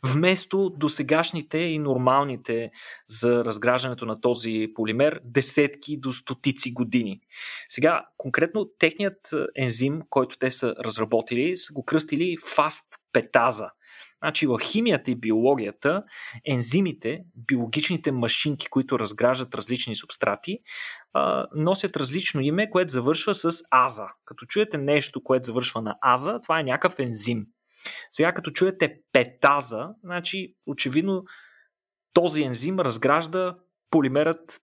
вместо досегашните и нормалните за разграждането на този полимер десетки до стотици години. Сега, конкретно техният ензим, който те са разработили, са го кръстили фаст петаза – Значи в химията и биологията ензимите, биологичните машинки, които разграждат различни субстрати, носят различно име, което завършва с аза. Като чуете нещо, което завършва на аза, това е някакъв ензим. Сега като чуете петаза, значи очевидно този ензим разгражда полимерът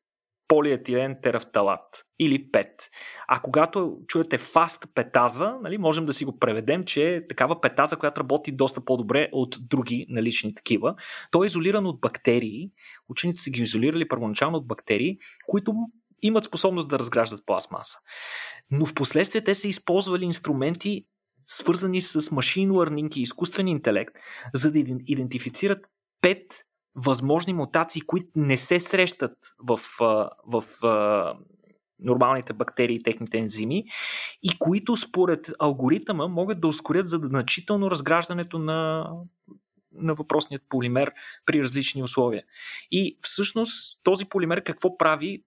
полиетилен терафталат или ПЕТ. А когато чуете фаст петаза, нали, можем да си го преведем, че е такава петаза, която работи доста по-добре от други налични такива. Той е изолиран от бактерии. Учените са ги изолирали първоначално от бактерии, които имат способност да разграждат пластмаса. Но в последствие те са използвали инструменти, свързани с машин learning и изкуствен интелект, за да идентифицират пет възможни мутации, които не се срещат в, в, в нормалните бактерии и техните ензими и които според алгоритъма могат да ускорят значително разграждането на, на въпросният полимер при различни условия. И всъщност този полимер какво прави?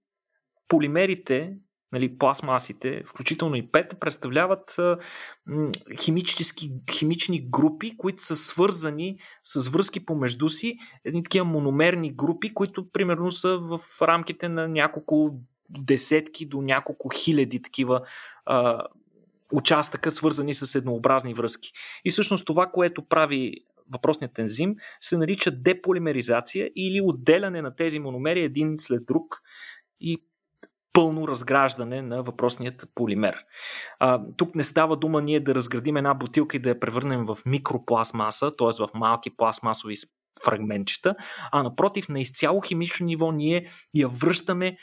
Полимерите нали, пластмасите, включително и пет, представляват химични групи, които са свързани с връзки помежду си, едни такива мономерни групи, които примерно са в рамките на няколко десетки до няколко хиляди такива а, участъка, свързани с еднообразни връзки. И всъщност това, което прави въпросният ензим, се нарича деполимеризация или отделяне на тези мономери един след друг и пълно разграждане на въпросният полимер. А, тук не става дума ние да разградим една бутилка и да я превърнем в микропластмаса, т.е. в малки пластмасови фрагментчета, а напротив, на изцяло химично ниво ние я връщаме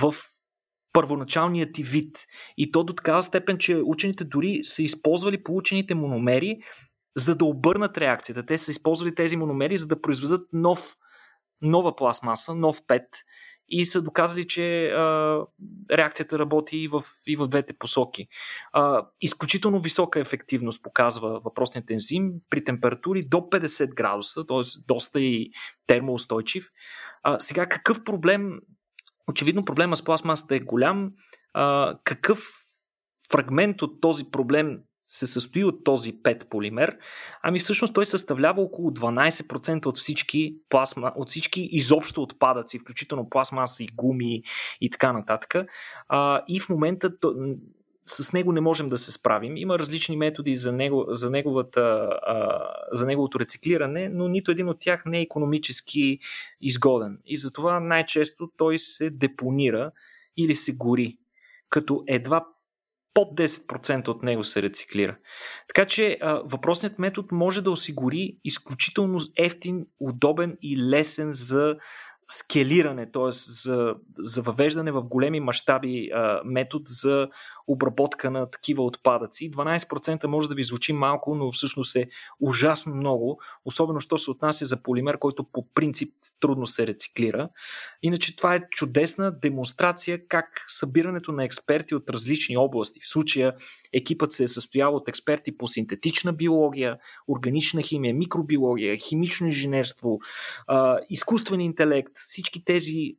в първоначалният ти вид. И то до такава степен, че учените дори са използвали получените мономери, за да обърнат реакцията. Те са използвали тези мономери, за да произведат нов, нова пластмаса, нов пет и са доказали, че а, реакцията работи и в, и в двете посоки. А, изключително висока ефективност показва въпросният ензим при температури до 50 градуса, т.е. доста и термоустойчив. А, сега какъв проблем, очевидно проблема с пластмасата е голям, а, какъв фрагмент от този проблем се състои от този пет полимер, ами всъщност той съставлява около 12% от всички, пластма, от всички изобщо отпадъци, включително пластмаса и гуми и така нататък. А, и в момента с него не можем да се справим. Има различни методи за, него, за, неговата, а, за неговото рециклиране, но нито един от тях не е економически изгоден. И затова най-често той се депонира или се гори, като едва под 10% от него се рециклира. Така че а, въпросният метод може да осигури изключително ефтин, удобен и лесен за скелиране, т.е. За, за въвеждане в големи мащаби метод за обработка на такива отпадъци. 12% може да ви звучи малко, но всъщност е ужасно много, особено що се отнася за полимер, който по принцип трудно се рециклира. Иначе това е чудесна демонстрация как събирането на експерти от различни области, в случая екипът се е състоял от експерти по синтетична биология, органична химия, микробиология, химично инженерство, изкуствен интелект, всички тези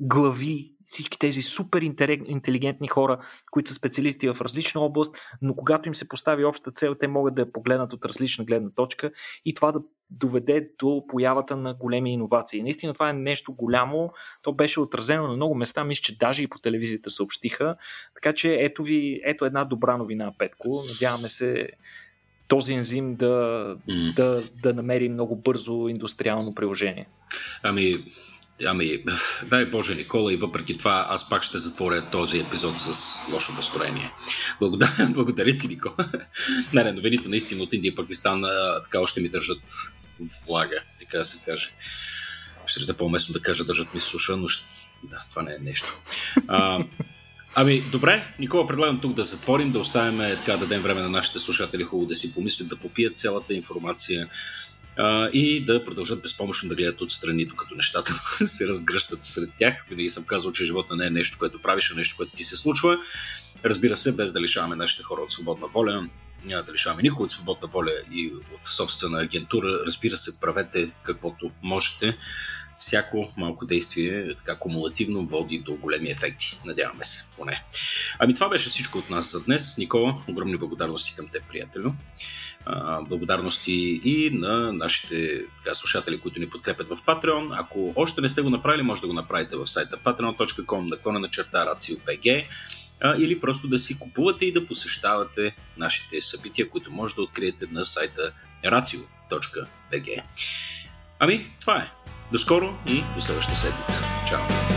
глави всички тези супер интелигентни хора, които са специалисти в различна област, но когато им се постави обща цел, те могат да я погледнат от различна гледна точка и това да доведе до появата на големи иновации. Наистина това е нещо голямо. То беше отразено на много места. Мисля, че даже и по телевизията съобщиха. Така че ето ви, ето една добра новина, Петко. Надяваме се този ензим да, mm. да, да намери много бързо индустриално приложение. Ами, Ами, дай Боже, Никола, и въпреки това аз пак ще затворя този епизод с лошо настроение. Благодаря, благодаря ти, Никола. не, новините наистина от Индия и Пакистан така още ми държат влага, така да се каже. Ще да по-уместно да кажа държат ми суша, но ще... да, това не е нещо. А, Ами, добре, Никола, предлагам тук да затворим, да оставим така, да дадем време на нашите слушатели хубаво да си помислят, да попият цялата информация, и да продължат безпомощно да гледат отстрани, докато нещата се разгръщат сред тях. Винаги съм казал, че живота не е нещо, което правиш, а нещо, което ти се случва. Разбира се, без да лишаваме нашите хора от свободна воля, няма да лишаваме никой от свободна воля и от собствена агентура. Разбира се, правете каквото можете. Всяко малко действие, така кумулативно, води до големи ефекти. Надяваме се, поне. Ами това беше всичко от нас за днес. Никола, огромни благодарности към теб, приятелю благодарности и на нашите така, слушатели, които ни подкрепят в Patreon. Ако още не сте го направили, може да го направите в сайта patreon.com, наклона на черта RACIO.BG или просто да си купувате и да посещавате нашите събития, които може да откриете на сайта racio.bg. Ами, това е. До скоро и до следващата седмица. Чао!